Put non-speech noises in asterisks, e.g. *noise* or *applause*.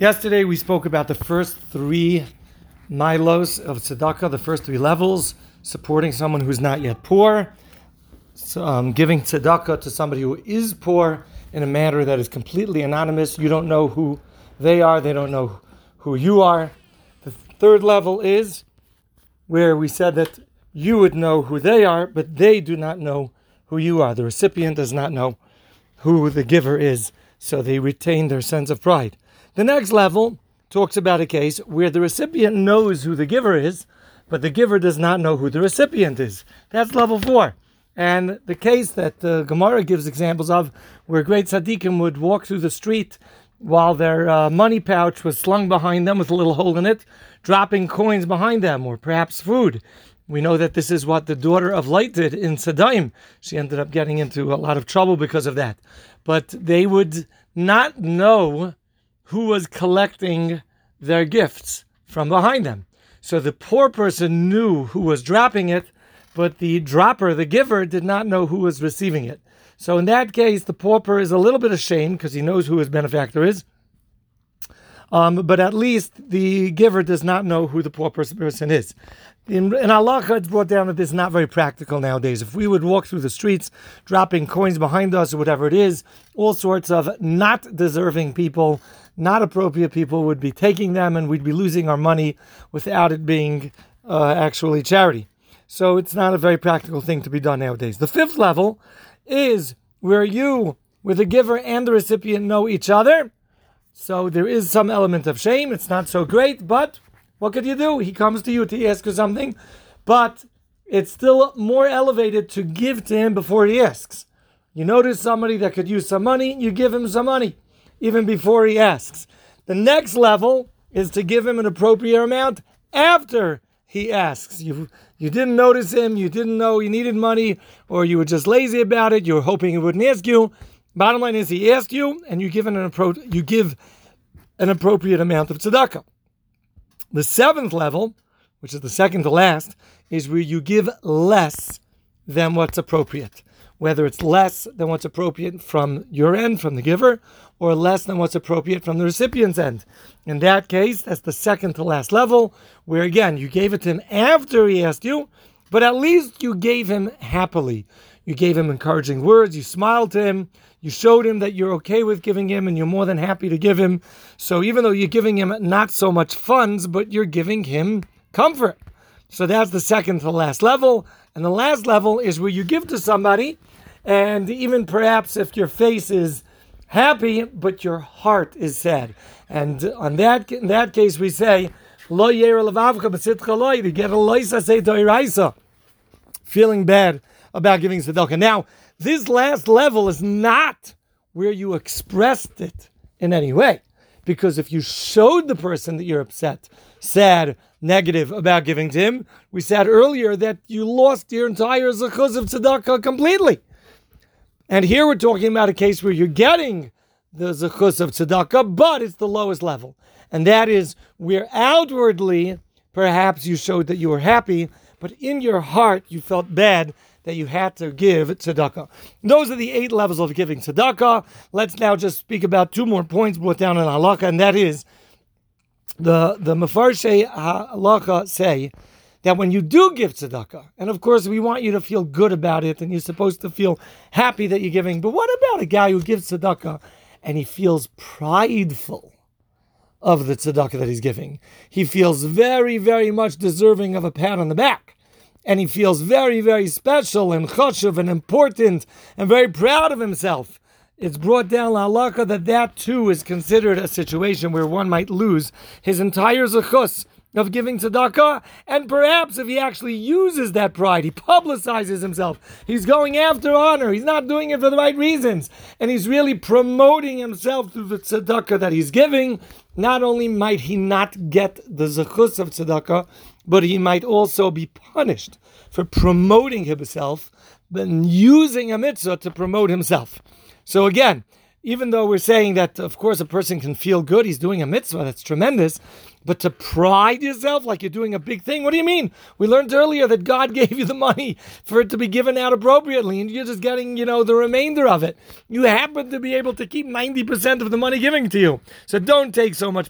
Yesterday we spoke about the first three milos of tzedakah, the first three levels, supporting someone who's not yet poor, so, um, giving tzedakah to somebody who is poor in a manner that is completely anonymous. You don't know who they are, they don't know who you are. The third level is where we said that you would know who they are, but they do not know who you are. The recipient does not know who the giver is, so they retain their sense of pride. The next level talks about a case where the recipient knows who the giver is, but the giver does not know who the recipient is. That's level four. And the case that the Gemara gives examples of, where great tzaddikim would walk through the street while their uh, money pouch was slung behind them with a little hole in it, dropping coins behind them, or perhaps food. We know that this is what the daughter of Lot did in Sedom. She ended up getting into a lot of trouble because of that. But they would not know who was collecting their gifts from behind them. So the poor person knew who was dropping it, but the dropper, the giver, did not know who was receiving it. So in that case, the pauper is a little bit ashamed because he knows who his benefactor is. Um, but at least the giver does not know who the poor person is. In, in halakha, it's brought down that this is not very practical nowadays. If we would walk through the streets dropping coins behind us or whatever it is, all sorts of not deserving people not appropriate people would be taking them and we'd be losing our money without it being uh, actually charity. So it's not a very practical thing to be done nowadays. The fifth level is where you, with the giver and the recipient, know each other. So there is some element of shame. It's not so great, but what could you do? He comes to you to ask for something, but it's still more elevated to give to him before he asks. You notice somebody that could use some money, you give him some money even before he asks. The next level is to give him an appropriate amount after he asks. You you didn't notice him, you didn't know he needed money, or you were just lazy about it. You were hoping he wouldn't ask you. Bottom line is he asked you, and you give an appro- you give an appropriate amount of tzedakah. The seventh level, which is the second to last, is where you give less than what's appropriate whether it's less than what's appropriate from your end, from the giver, or less than what's appropriate from the recipient's end. In that case, that's the second to last level, where again, you gave it to him after he asked you, but at least you gave him happily. You gave him encouraging words, you smiled to him, you showed him that you're okay with giving him and you're more than happy to give him. So even though you're giving him not so much funds, but you're giving him comfort. So that's the second to the last level. And the last level is where you give to somebody and even perhaps if your face is happy, but your heart is sad. And on that, in that case, we say, Lo to get a say feeling bad about giving tzedakah. Now, this last level is not where you expressed it in any way. Because if you showed the person that you're upset, sad, negative about giving to him, we said earlier that you lost your entire zechus of tzedakah completely. And here we're talking about a case where you're getting the zechus of tzedakah, but it's the lowest level. And that is where outwardly, perhaps you showed that you were happy, but in your heart you felt bad that you had to give tzedakah. Those are the eight levels of giving tzedakah. Let's now just speak about two more points brought down in halakha, and that is the the mefarshe halakha say that when you do give tzedakah, and of course we want you to feel good about it, and you're supposed to feel happy that you're giving. But what about a guy who gives tzedakah and he feels prideful of the tzedakah that he's giving? He feels very, very much deserving of a pat on the back. And he feels very, very special and chashuv and important and very proud of himself. It's brought down la that that too is considered a situation where one might lose his entire zechus of giving tzedakah, and perhaps if he actually uses that pride, he publicizes himself, he's going after honor, he's not doing it for the right reasons, and he's really promoting himself through the tzedakah that he's giving, not only might he not get the zechus of tzedakah, but he might also be punished for promoting himself, then using a mitzvah to promote himself. So again, even though we're saying that, of course, a person can feel good, he's doing a mitzvah, that's tremendous. But to pride yourself like you're doing a big thing, what do you mean? We learned earlier that God *laughs* gave you the money for it to be given out appropriately, and you're just getting, you know, the remainder of it. You happen to be able to keep 90% of the money giving to you. So don't take so much